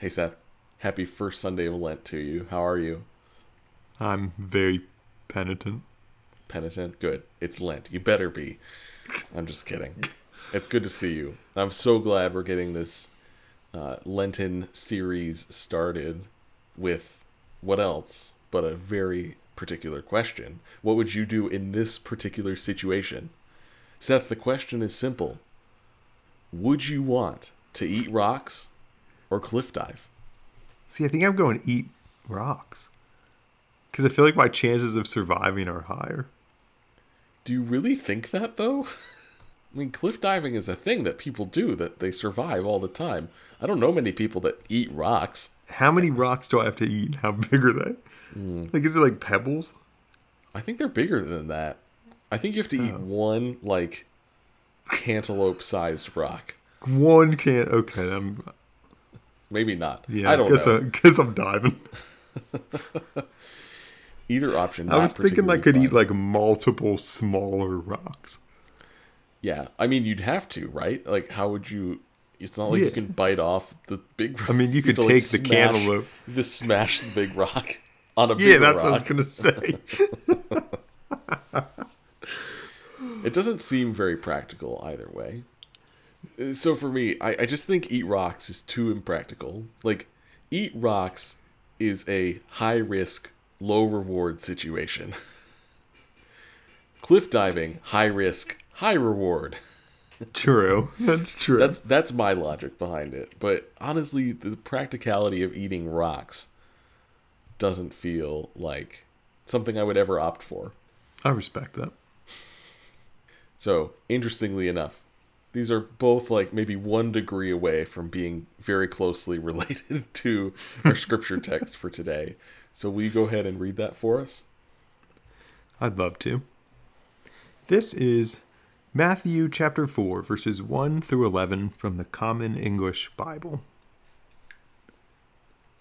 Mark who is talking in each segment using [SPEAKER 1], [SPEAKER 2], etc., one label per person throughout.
[SPEAKER 1] Hey, Seth. Happy first Sunday of Lent to you. How are you?
[SPEAKER 2] I'm very penitent.
[SPEAKER 1] Penitent? Good. It's Lent. You better be. I'm just kidding. It's good to see you. I'm so glad we're getting this uh, Lenten series started with what else but a very particular question. What would you do in this particular situation? Seth, the question is simple Would you want to eat rocks or cliff dive?
[SPEAKER 2] See, I think I'm going to eat rocks. Because I feel like my chances of surviving are higher.
[SPEAKER 1] Do you really think that, though? I mean, cliff diving is a thing that people do, that they survive all the time. I don't know many people that eat rocks.
[SPEAKER 2] How many rocks do I have to eat? How big are they? Mm. Like, is it like pebbles?
[SPEAKER 1] I think they're bigger than that. I think you have to eat oh. one, like, cantaloupe sized rock.
[SPEAKER 2] One can't. Okay, I'm.
[SPEAKER 1] Maybe not. Yeah, I don't
[SPEAKER 2] guess
[SPEAKER 1] know.
[SPEAKER 2] I guess I'm diving.
[SPEAKER 1] Either option.
[SPEAKER 2] I was thinking I could fun. eat like multiple smaller rocks.
[SPEAKER 1] Yeah, I mean you'd have to, right? Like, how would you? It's not like yeah. you can bite off the big.
[SPEAKER 2] I mean, you, you could take like, the smash, cantaloupe.
[SPEAKER 1] Just smash the big rock on a
[SPEAKER 2] yeah. That's rock. what I was gonna say.
[SPEAKER 1] it doesn't seem very practical either way. So for me, I, I just think eat rocks is too impractical. Like, eat rocks is a high risk, low reward situation. Cliff diving, high risk, high reward.
[SPEAKER 2] True. That's true.
[SPEAKER 1] That's that's my logic behind it. But honestly, the practicality of eating rocks doesn't feel like something I would ever opt for.
[SPEAKER 2] I respect that.
[SPEAKER 1] So, interestingly enough, these are both like maybe one degree away from being very closely related to our scripture text for today. So, will you go ahead and read that for us?
[SPEAKER 2] I'd love to. This is Matthew chapter 4, verses 1 through 11 from the Common English Bible.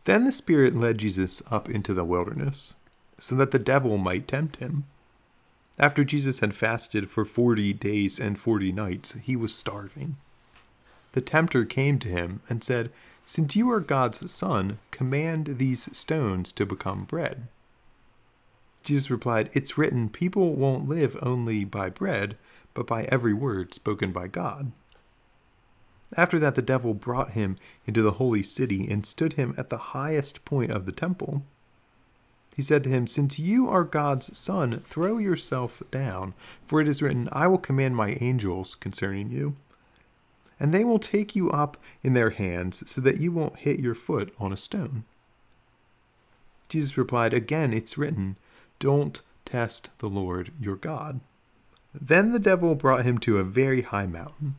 [SPEAKER 2] Then the Spirit led Jesus up into the wilderness, so that the devil might tempt him. After Jesus had fasted for forty days and forty nights, he was starving. The tempter came to him and said, Since you are God's Son, command these stones to become bread. Jesus replied, It's written, people won't live only by bread, but by every word spoken by God. After that, the devil brought him into the holy city and stood him at the highest point of the temple he said to him, Since you are God's son, throw yourself down, for it is written, I will command my angels concerning you. And they will take you up in their hands, so that you won't hit your foot on a stone. Jesus replied, Again, it's written, Don't test the Lord your God. Then the devil brought him to a very high mountain,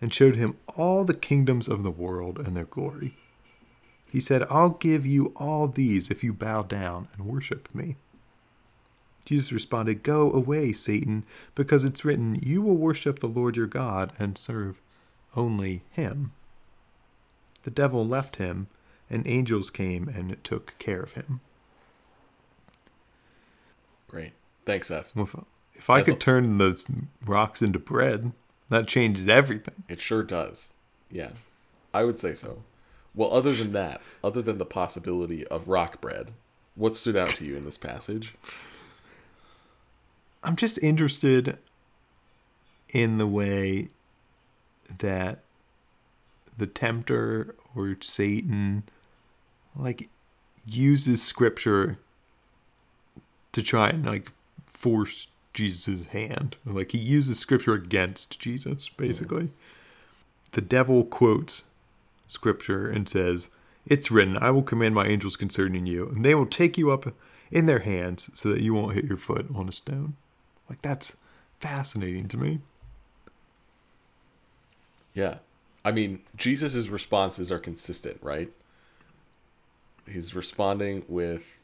[SPEAKER 2] and showed him all the kingdoms of the world and their glory. He said, I'll give you all these if you bow down and worship me. Jesus responded, Go away, Satan, because it's written, You will worship the Lord your God and serve only him. The devil left him, and angels came and took care of him.
[SPEAKER 1] Great. Thanks, Seth.
[SPEAKER 2] Well, if, if I could a... turn those rocks into bread, that changes everything.
[SPEAKER 1] It sure does. Yeah, I would say so. Well, other than that, other than the possibility of rock bread, what stood out to you in this passage?
[SPEAKER 2] I'm just interested in the way that the tempter or Satan like uses scripture to try and like force Jesus' hand. Like he uses scripture against Jesus, basically. Mm. The devil quotes scripture and says, It's written, I will command my angels concerning you, and they will take you up in their hands so that you won't hit your foot on a stone. Like, that's fascinating to me.
[SPEAKER 1] Yeah. I mean, Jesus' responses are consistent, right? He's responding with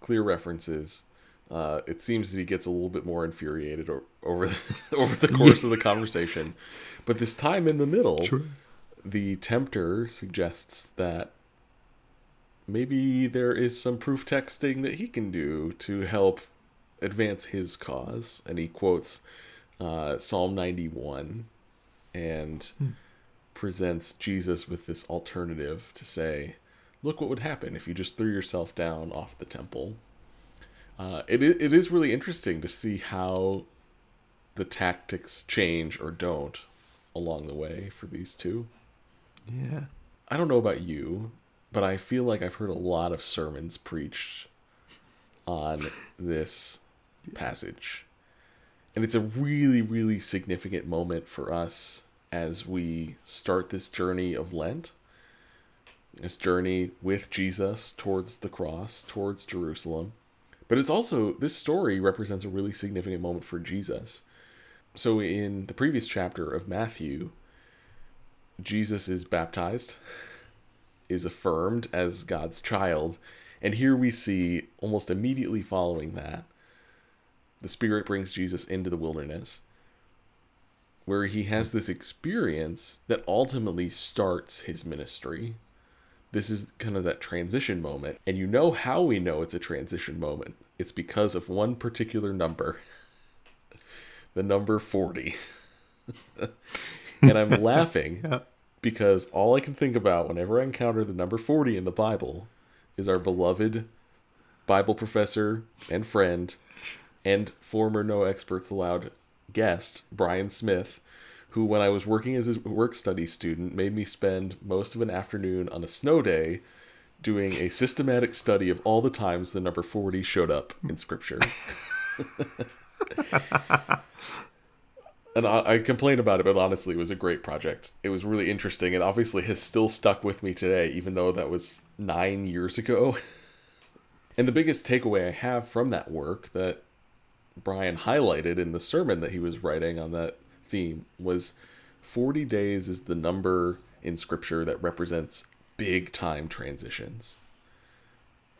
[SPEAKER 1] clear references. Uh, it seems that he gets a little bit more infuriated over the, over the course of the conversation, but this time in the middle, True the tempter suggests that maybe there is some proof texting that he can do to help advance his cause. And he quotes uh, Psalm 91. And hmm. presents Jesus with this alternative to say, look what would happen if you just threw yourself down off the temple. Uh, it, it is really interesting to see how the tactics change or don't along the way for these two.
[SPEAKER 2] Yeah.
[SPEAKER 1] I don't know about you, but I feel like I've heard a lot of sermons preached on this passage. And it's a really, really significant moment for us as we start this journey of Lent, this journey with Jesus towards the cross, towards Jerusalem. But it's also, this story represents a really significant moment for Jesus. So in the previous chapter of Matthew, Jesus is baptized, is affirmed as God's child, and here we see almost immediately following that, the Spirit brings Jesus into the wilderness where he has this experience that ultimately starts his ministry. This is kind of that transition moment. And you know how we know it's a transition moment. It's because of one particular number the number 40. and I'm laughing
[SPEAKER 2] Yeah.
[SPEAKER 1] because all I can think about whenever I encounter the number 40 in the Bible is our beloved Bible professor and friend and former No Experts Allowed guest, Brian Smith, who, when I was working as a work study student, made me spend most of an afternoon on a snow day doing a systematic study of all the times the number 40 showed up in Scripture. and I, I complain about it, but honestly, it was a great project. It was really interesting, and obviously has still stuck with me today, even though that was nine years ago. and the biggest takeaway I have from that work that Brian highlighted in the sermon that he was writing on that theme was 40 days is the number in scripture that represents big time transitions.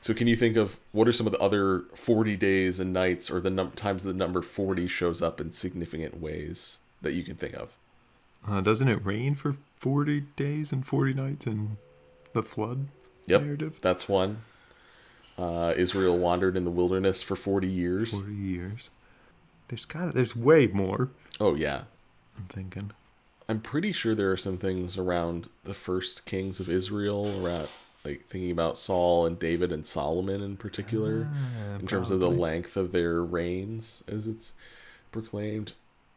[SPEAKER 1] So can you think of what are some of the other 40 days and nights or the num- times the number 40 shows up in significant ways that you can think of?
[SPEAKER 2] Uh, doesn't it rain for 40 days and 40 nights in the flood
[SPEAKER 1] Yep.
[SPEAKER 2] narrative?
[SPEAKER 1] That's one. Uh, Israel wandered in the wilderness for 40 years.
[SPEAKER 2] 40 years. There's got there's way more,
[SPEAKER 1] Oh yeah.
[SPEAKER 2] I'm thinking.
[SPEAKER 1] I'm pretty sure there are some things around the first kings of Israel, around like thinking about Saul and David and Solomon in particular,
[SPEAKER 2] Ah,
[SPEAKER 1] in terms of the length of their reigns, as it's proclaimed.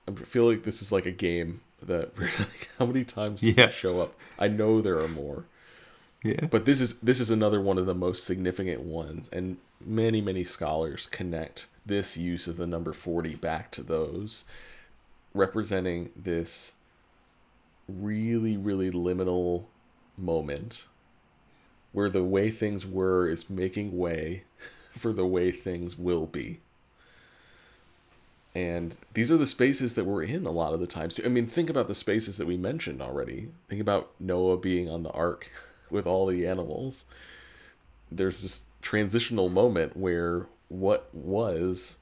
[SPEAKER 1] I feel like this is like a game that like, how many times does
[SPEAKER 2] Yeah.
[SPEAKER 1] it show up? I know there are more,
[SPEAKER 2] Yeah.
[SPEAKER 1] but this is this is another one of the most significant ones, and many many scholars connect this use of the number forty back to those, representing this really, really liminal moment where the way things were is making way for the way things will be. And these are the spaces that we're in a lot of the times. I mean, think about the spaces that we mentioned already. Think about Noah being on the ark with all the animals. There's this transitional moment where what was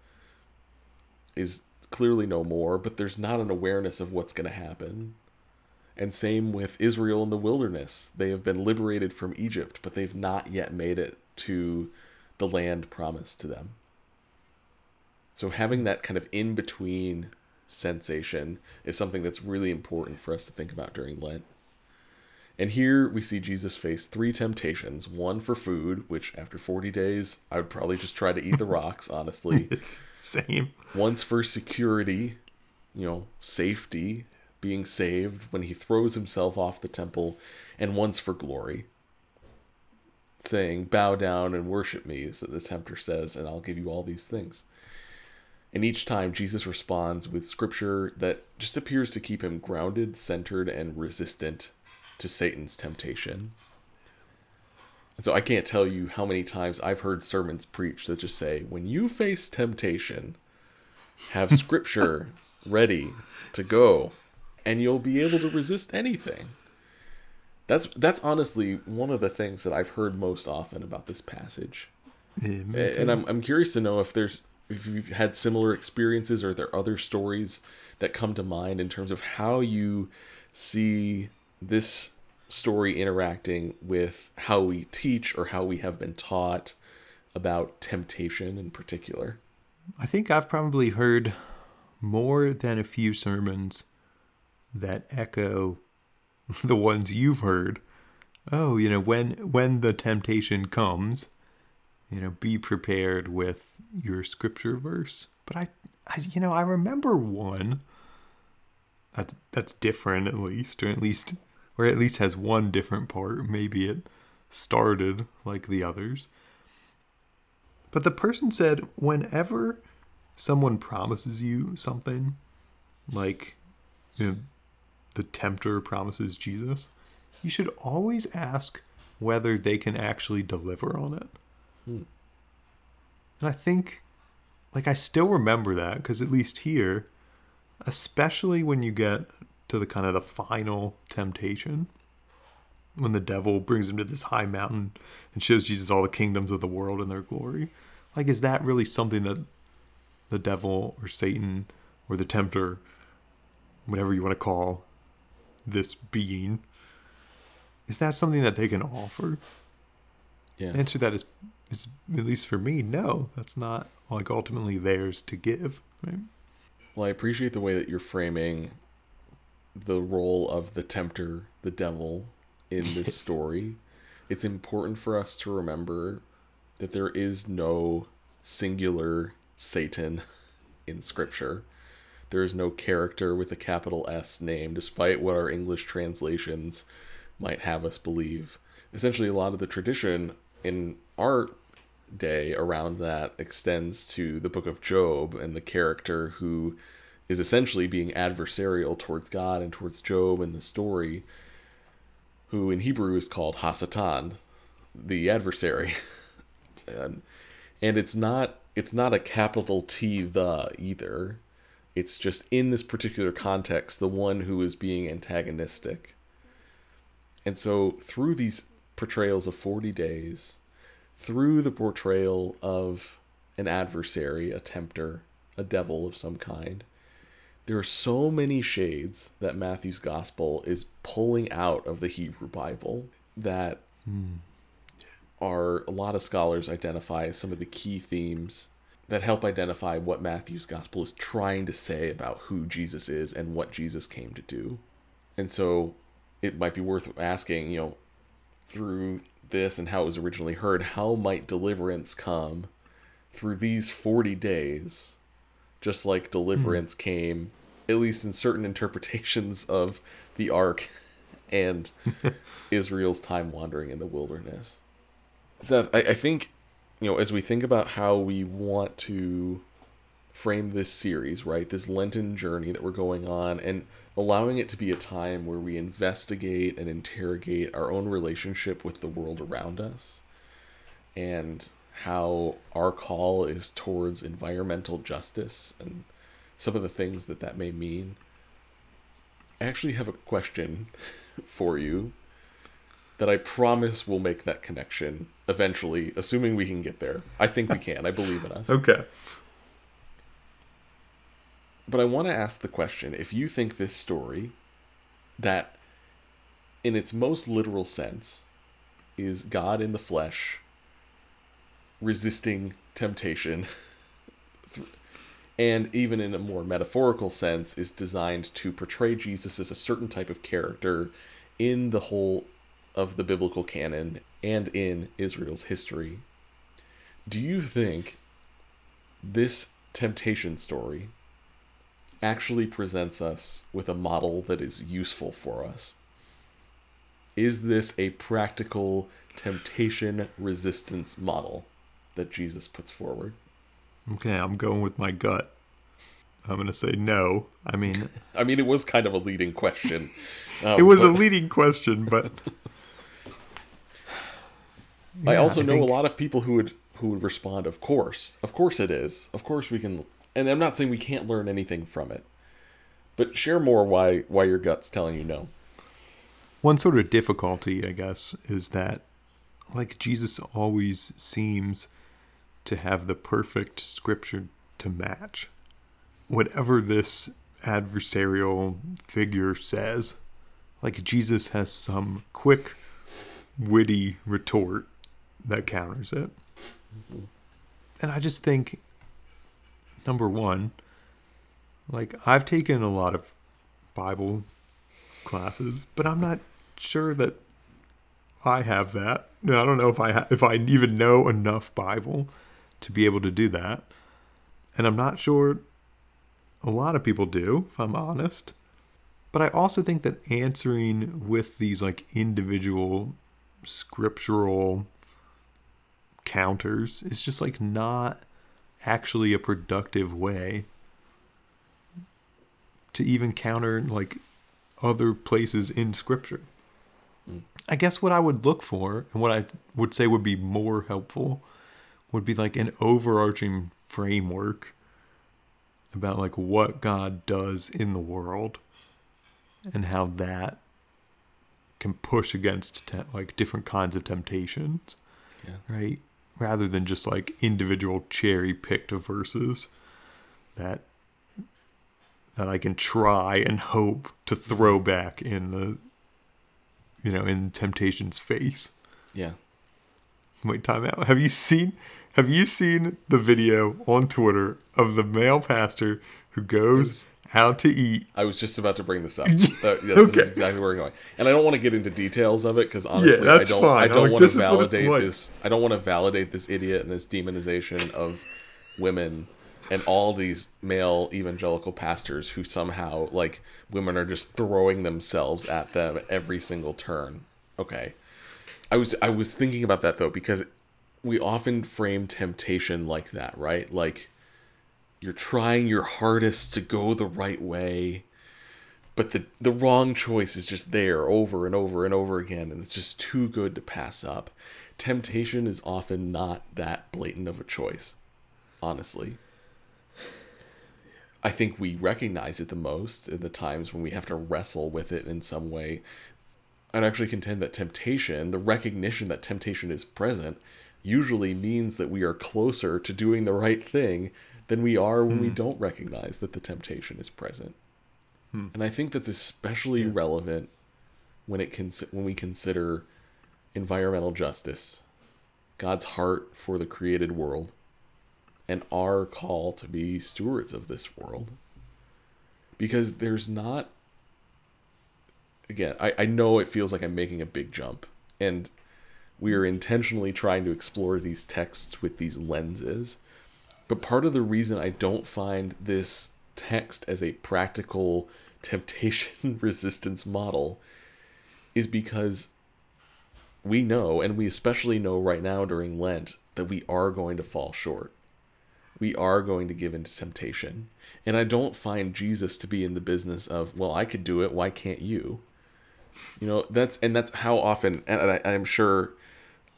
[SPEAKER 1] is clearly no more, but there's not an awareness of what's going to happen. And same with Israel in the wilderness. They have been liberated from Egypt, but they've not yet made it to the land promised to them. So having that kind of in between sensation is something that's really important for us to think about during Lent. And here we see Jesus face three temptations one for food, which after 40 days, I would probably just try to eat the rocks, honestly.
[SPEAKER 2] It's same.
[SPEAKER 1] Once for security, you know, safety, being saved when he throws himself off the temple, and once for glory, saying, Bow down and worship me, as the tempter says, and I'll give you all these things. And each time Jesus responds with scripture that just appears to keep him grounded, centered, and resistant to Satan's temptation. And so I can't tell you how many times I've heard sermons preached that just say, when you face temptation, have scripture ready to go, and you'll be able to resist anything. That's that's honestly one of the things that I've heard most often about this passage. And I'm I'm curious to know if there's if you've had similar experiences or are there other stories that come to mind in terms of how you see this story interacting with how we teach or how we have been taught about temptation in particular.
[SPEAKER 2] I think I've probably heard more than a few sermons that echo the ones you've heard. Oh, you know, when when the temptation comes, you know, be prepared with your scripture verse. But I, I you know, I remember one that's that's different at least, or at least or at least has one different part. Maybe it started like the others. But the person said whenever someone promises you something, like you know, the tempter promises Jesus, you should always ask whether they can actually deliver on it.
[SPEAKER 1] Hmm.
[SPEAKER 2] And I think, like, I still remember that because at least here, especially when you get to the kind of the final temptation, when the devil brings him to this high mountain and shows Jesus all the kingdoms of the world and their glory. Like, is that really something that the devil or Satan or the tempter, whatever you want to call this being, is that something that they can offer?
[SPEAKER 1] Yeah.
[SPEAKER 2] The answer to that is, is at least for me, no. That's not like ultimately theirs to give. Right?
[SPEAKER 1] Well, I appreciate the way that you're framing the role of the tempter, the devil, in this story. It's important for us to remember that there is no singular Satan in Scripture. There is no character with a capital S name, despite what our English translations might have us believe. Essentially, a lot of the tradition in our day around that extends to the book of Job and the character who is essentially being adversarial towards God and towards Job in the story, who in Hebrew is called Hasatan, the adversary. and, and it's not it's not a capital T the either. It's just in this particular context, the one who is being antagonistic. And so through these portrayals of 40 days, through the portrayal of an adversary, a tempter, a devil of some kind, there are so many shades that Matthew's gospel is pulling out of the Hebrew Bible that hmm. are a lot of scholars identify as some of the key themes that help identify what Matthew's gospel is trying to say about who Jesus is and what Jesus came to do. And so it might be worth asking, you know, through this and how it was originally heard, how might deliverance come through these 40 days, just like deliverance hmm. came, at least in certain interpretations of the ark and Israel's time wandering in the wilderness? Seth, I, I think, you know, as we think about how we want to frame this series, right? This Lenten journey that we're going on and allowing it to be a time where we investigate and interrogate our own relationship with the world around us and how our call is towards environmental justice and some of the things that that may mean. I actually have a question for you that I promise will make that connection eventually, assuming we can get there. I think we can. I believe in us.
[SPEAKER 2] Okay.
[SPEAKER 1] But I want to ask the question if you think this story, that in its most literal sense, is God in the flesh resisting temptation, and even in a more metaphorical sense, is designed to portray Jesus as a certain type of character in the whole of the biblical canon and in Israel's history. Do you think this temptation story actually presents us with a model that is useful for us? Is this a practical temptation resistance model that Jesus puts forward?
[SPEAKER 2] Okay, I'm going with my gut. I'm going to say no. I mean,
[SPEAKER 1] I mean, it was kind of a leading question.
[SPEAKER 2] it was a um, leading question, but
[SPEAKER 1] I also
[SPEAKER 2] I
[SPEAKER 1] know
[SPEAKER 2] think-
[SPEAKER 1] a lot of people who would who would respond, "Of course, of course it is. Of course we can." And I'm not saying we can't learn anything from it, but share more why why your gut's telling you no.
[SPEAKER 2] one sort of difficulty, I guess, is that like Jesus always seems to have the perfect scripture to match. Whatever this adversarial figure says, like Jesus has some quick, witty retort that counters it. Mm-hmm. And I just think, number one, like I've taken a lot of Bible classes, but I'm not sure that I have that. I don't know if I ha- if I even know enough Bible to be able to do that, and I'm not sure a lot of people do, if I'm honest. But I also think that answering with these like individual scriptural counters is just like not actually a productive way to even counter like other places in scripture. Mm. I guess what I would look for and what I would say would be more helpful would be like an overarching framework about like what God does in the world and how that can push against te- like different kinds of temptations,
[SPEAKER 1] Yeah.
[SPEAKER 2] right? Rather than just like individual cherry picked verses that that I can try and hope to throw back in the you know in temptation's face.
[SPEAKER 1] Yeah.
[SPEAKER 2] Wait, time out. Have you seen have you seen the video on Twitter of the male pastor who goes out to eat?
[SPEAKER 1] I was just about to bring this up. Uh, yes, This
[SPEAKER 2] Okay.
[SPEAKER 1] is exactly where we're going, and I don't want to get into details of it because honestly,
[SPEAKER 2] that's
[SPEAKER 1] I don't.
[SPEAKER 2] fine.
[SPEAKER 1] I don't
[SPEAKER 2] like,
[SPEAKER 1] want to
[SPEAKER 2] is what it's
[SPEAKER 1] validate
[SPEAKER 2] like.
[SPEAKER 1] this. I don't want to validate this idiot and this demonization of women and all these male evangelical pastors who somehow like women are just throwing themselves at them every single turn. Okay, I was I was thinking about that though because we often frame temptation like that, right? Like you're trying your hardest to go the right way but the the wrong choice is just there over and over and over again and it's just too good to pass up. Temptation is often not that blatant of a choice honestly. I think we recognize it the most in the times when we have to wrestle with it in some way. I'd actually contend that temptation the recognition that temptation is present usually means that we are closer to doing the right thing than we are when we hmm. don't recognize that the temptation is present hmm. and I think that's especially relevant when it cons- when we consider environmental justice, God's heart for the created world, and our call to be stewards of this world. Because there's not again, I, I know it feels like I'm making a big jump, and we are intentionally trying to explore these texts with these lenses. But part of the reason I don't find this text as a practical temptation resistance model is because we know, and we especially know right now during Lent, that we are going to fall short. We are going to give into temptation. And I don't find Jesus to be in the business of, well, I could do it, why can't you? You know, that's and that's how often and I, I'm sure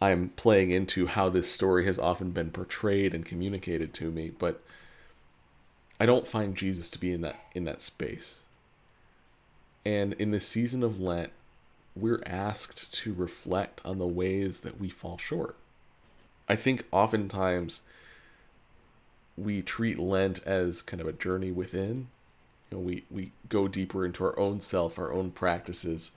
[SPEAKER 1] I'm playing into how this story has often been portrayed and communicated to me, but I don't find Jesus to be in that in that space. And in the season of Lent, we're asked to reflect on the ways that we fall short. I think oftentimes we treat Lent as kind of a journey within. You know, we, we go deeper into our own self, our own practices,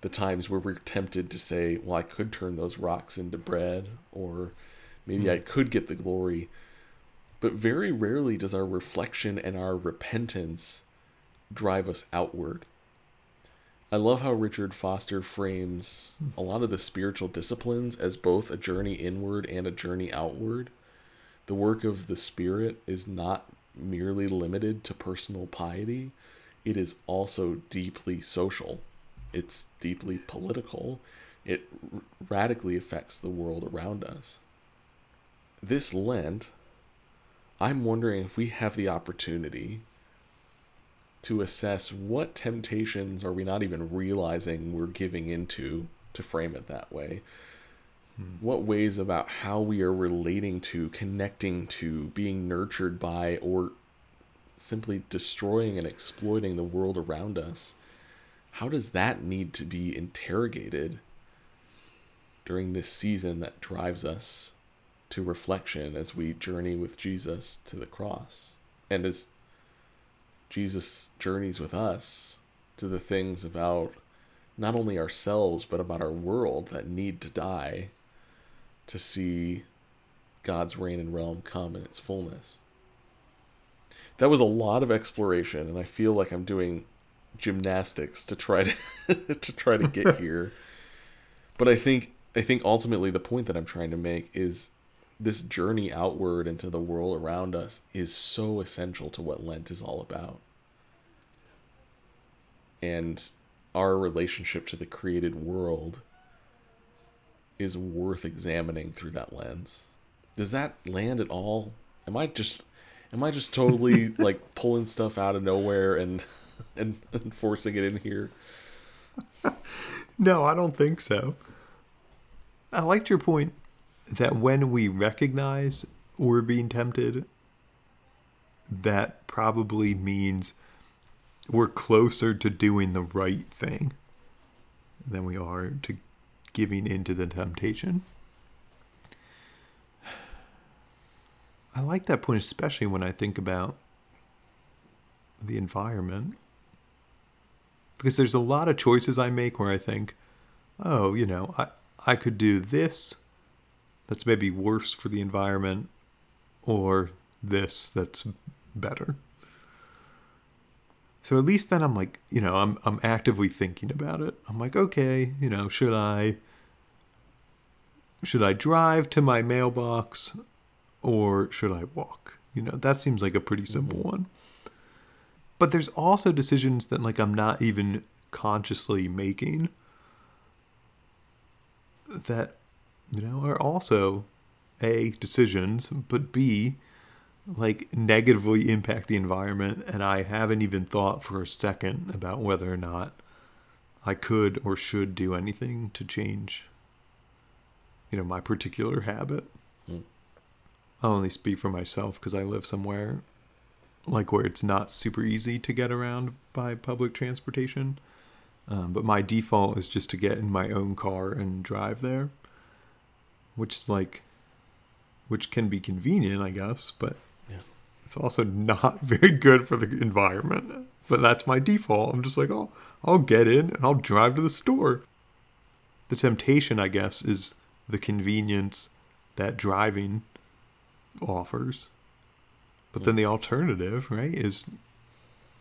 [SPEAKER 1] the times where we're tempted to say, well, I could turn those rocks into bread, or maybe hmm. I could get the glory. But very rarely does our reflection and our repentance drive us outward. I love how Richard Foster frames a lot of the spiritual disciplines as both a journey inward and a journey outward. The work of the Spirit is not merely limited to personal piety, it is also deeply social, it's deeply political, it r- radically affects the world around us. This Lent, I'm wondering if we have the opportunity to assess what temptations are we not even realizing we're giving into to frame it that way. Hmm. What ways about how we are relating to connecting to being nurtured by or simply destroying and exploiting the world around us how does that need to be interrogated during this season that drives us to reflection as we journey with Jesus to the cross and as Jesus journeys with us to the things about not only ourselves, but about our world that need to die to see God's reign and realm come in its fullness. That was a lot of exploration, and I feel like I'm doing gymnastics to try to to try to get here. But I think I think ultimately the point that I'm trying to make is this journey outward into the world around us is so essential to what Lent is all about. And our relationship to the created world is worth examining through that lens. Does that land at all? Am I just am I just totally like pulling stuff out of nowhere and, and and forcing it in here?
[SPEAKER 2] No, I don't think so. I liked your point that when we recognize we're being tempted, that probably means we're closer to doing the right thing than we are to giving into the temptation. I like that point, especially when I think about the environment. Because there's a lot of choices I make where I think, oh, you know, I, I could do this that's maybe worse for the environment or this that's better. So at least then I'm like, you know, I'm I'm actively thinking about it. I'm like, okay, you know, should I should I drive to my mailbox or should I walk? You know, that seems like a pretty simple mm-hmm. one. But there's also decisions that like I'm not even consciously making that you know are also a decisions but b like negatively impact the environment and I haven't even thought for a second about whether or not I could or should do anything to change you know my particular habit. I'll only speak for myself because I live somewhere like where it's not super easy to get around by public transportation. Um, but my default is just to get in my own car and drive there, which is like, which can be convenient, I guess, but it's also not very good for the environment. But that's my default. I'm just like, oh, I'll get in and I'll drive to the store. The temptation, I guess, is the convenience that driving offers. But then the alternative, right, is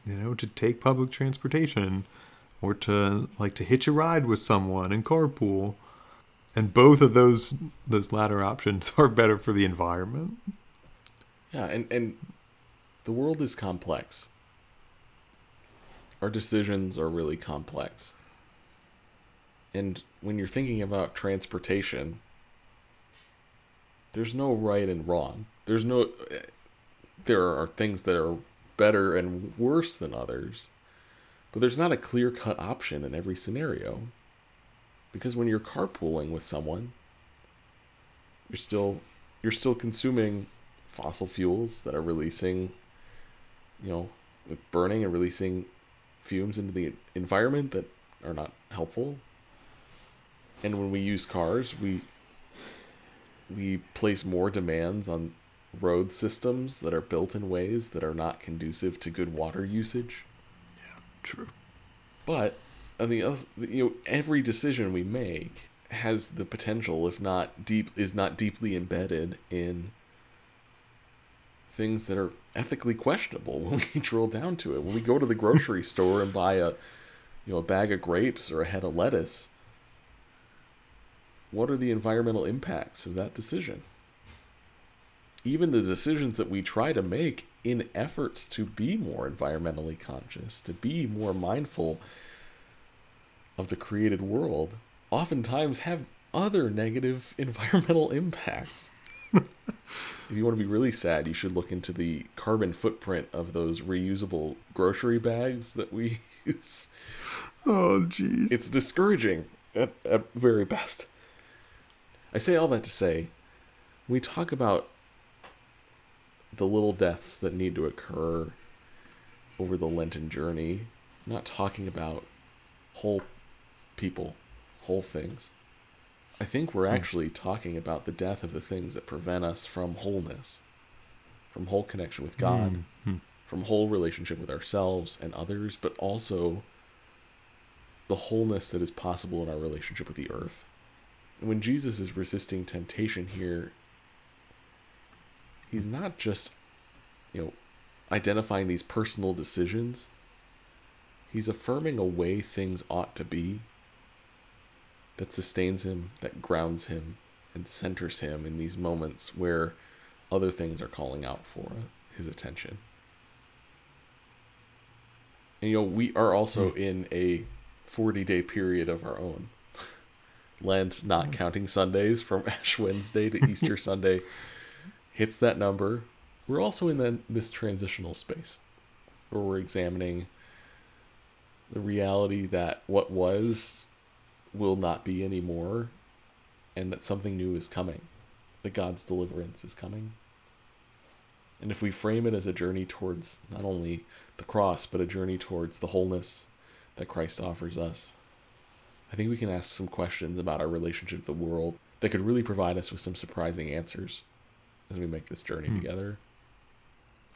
[SPEAKER 2] you know, to take public transportation or to like to hitch a ride with someone and carpool. And both of those those latter options are better for the environment.
[SPEAKER 1] Yeah, and and the world is complex. Our decisions are really complex. And when you're thinking about transportation, there's no right and wrong. There's no. There are things that are better and worse than others, but there's not a clear cut option in every scenario. Because when you're carpooling with someone, you're still you're still consuming fossil fuels that are releasing you know, burning and releasing fumes into the environment that are not helpful. And when we use cars, we we place more demands on road systems that are built in ways that are not conducive to good water usage.
[SPEAKER 2] Yeah, true.
[SPEAKER 1] But on the other, you know, every decision we make has the potential, if not deep, is not deeply embedded in things that are ethically questionable when we drill down to it. When we go to the grocery store and buy a you know a bag of grapes or a head of lettuce, what are the environmental impacts of that decision? Even the decisions that we try to make in efforts to be more environmentally conscious, to be more mindful of the created world, oftentimes have other negative environmental impacts if you want to be really sad, you should look into the carbon footprint of those reusable grocery bags that we use.
[SPEAKER 2] Oh, jeez.
[SPEAKER 1] It's discouraging at, at very best. I say all that to say, we talk about the little deaths that need to occur over the Lenten journey, not talking about whole people, whole things. I think we're hmm. actually talking about the death of the things that prevent us from wholeness, from whole connection with God, mm-hmm. from whole relationship with ourselves and others, but also the wholeness that is possible in our relationship with the earth. When Jesus is resisting temptation here, he's not just, you know, identifying these personal decisions He's affirming a way things ought to be that sustains him, that grounds him, and centers him in these moments where other things are calling out for his attention. And you know, we are also mm. in a 40 day period of our own. Lent, not mm. counting Sundays from Ash Wednesday to Easter Sunday, hits that number. We're also in the, this transitional space where we're examining the reality that what was will not be anymore and that something new is coming, that God's deliverance is coming. And if we frame it as a journey towards not only the cross, but a journey towards the wholeness that Christ offers us, I think we can ask some questions about our relationship to the world that could really provide us with some surprising answers as we make this journey hmm. together.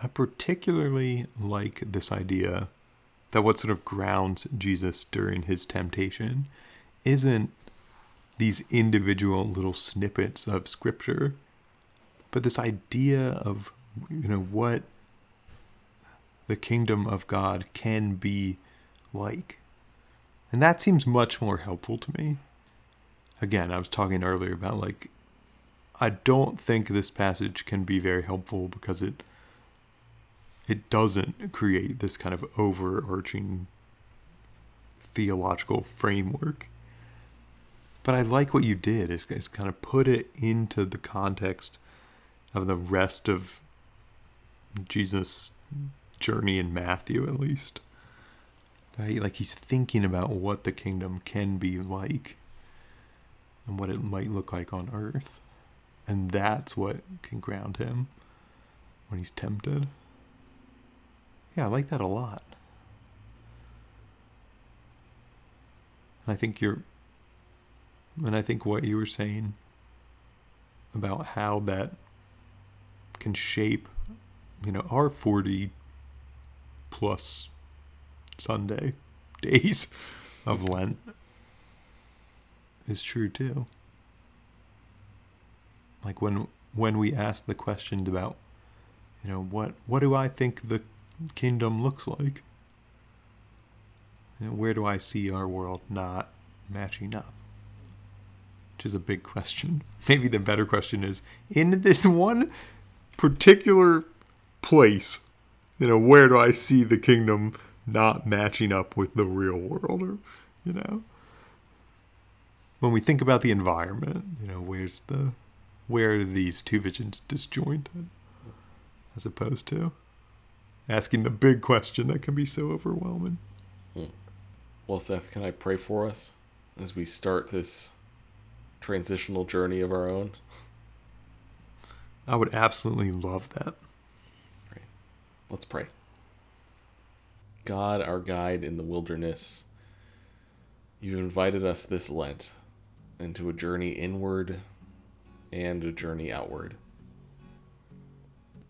[SPEAKER 2] I particularly like this idea that what sort of grounds Jesus during his temptation isn't these individual little snippets of scripture, but this idea of you know what the kingdom of God can be like. And that seems much more helpful to me. Again, I was talking earlier about like I don't think this passage can be very helpful because it it doesn't create this kind of overarching theological framework. But I like what you did is, is kind of put it into the context of the rest of Jesus' journey in Matthew, at least. Right? Like he's thinking about what the kingdom can be like and what it might look like on earth. And that's what can ground him when he's tempted. Yeah, I like that a lot. And I think you're, and I think what you were saying about how that can shape, you know, our 40 plus Sunday days of Lent is true too. Like when when we ask the questions about, you know, what what do I think the kingdom looks like? And where do I see our world not matching up? Which is a big question. Maybe the better question is in this one particular place, you know, where do I see the kingdom not matching up with the real world or you know? When we think about the environment, you know, where's the where are these two visions disjointed as opposed to asking the big question that can be so overwhelming. Hmm.
[SPEAKER 1] Well, Seth, can I pray for us as we start this transitional journey of our own?
[SPEAKER 2] I would absolutely love that.
[SPEAKER 1] Great. Let's pray. God, our guide in the wilderness, you've invited us this Lent into a journey inward and a journey outward.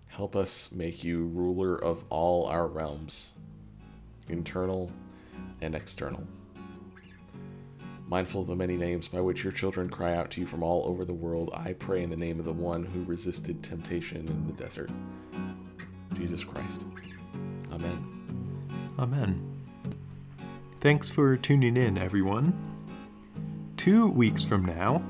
[SPEAKER 1] Help us make you ruler of all our realms, internal and external. Mindful of the many names by which your children cry out to you from all over the world, I pray in the name of the one who resisted temptation in the desert, Jesus Christ. Amen.
[SPEAKER 2] Amen. Thanks for tuning in, everyone. Two weeks from now,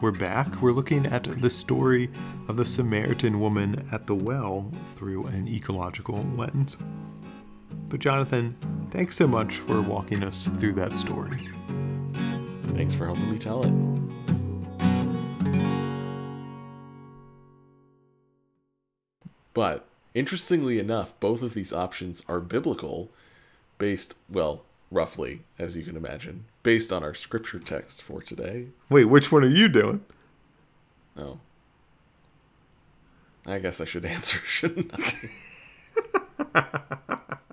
[SPEAKER 2] we're back. We're looking at the story of the Samaritan woman at the well through an ecological lens. But, Jonathan, thanks so much for walking us through that story.
[SPEAKER 1] Thanks for helping me tell it. But, interestingly enough, both of these options are biblical, based, well, roughly, as you can imagine, based on our scripture text for today.
[SPEAKER 2] Wait, which one are you doing?
[SPEAKER 1] Oh. I guess I should answer, shouldn't I?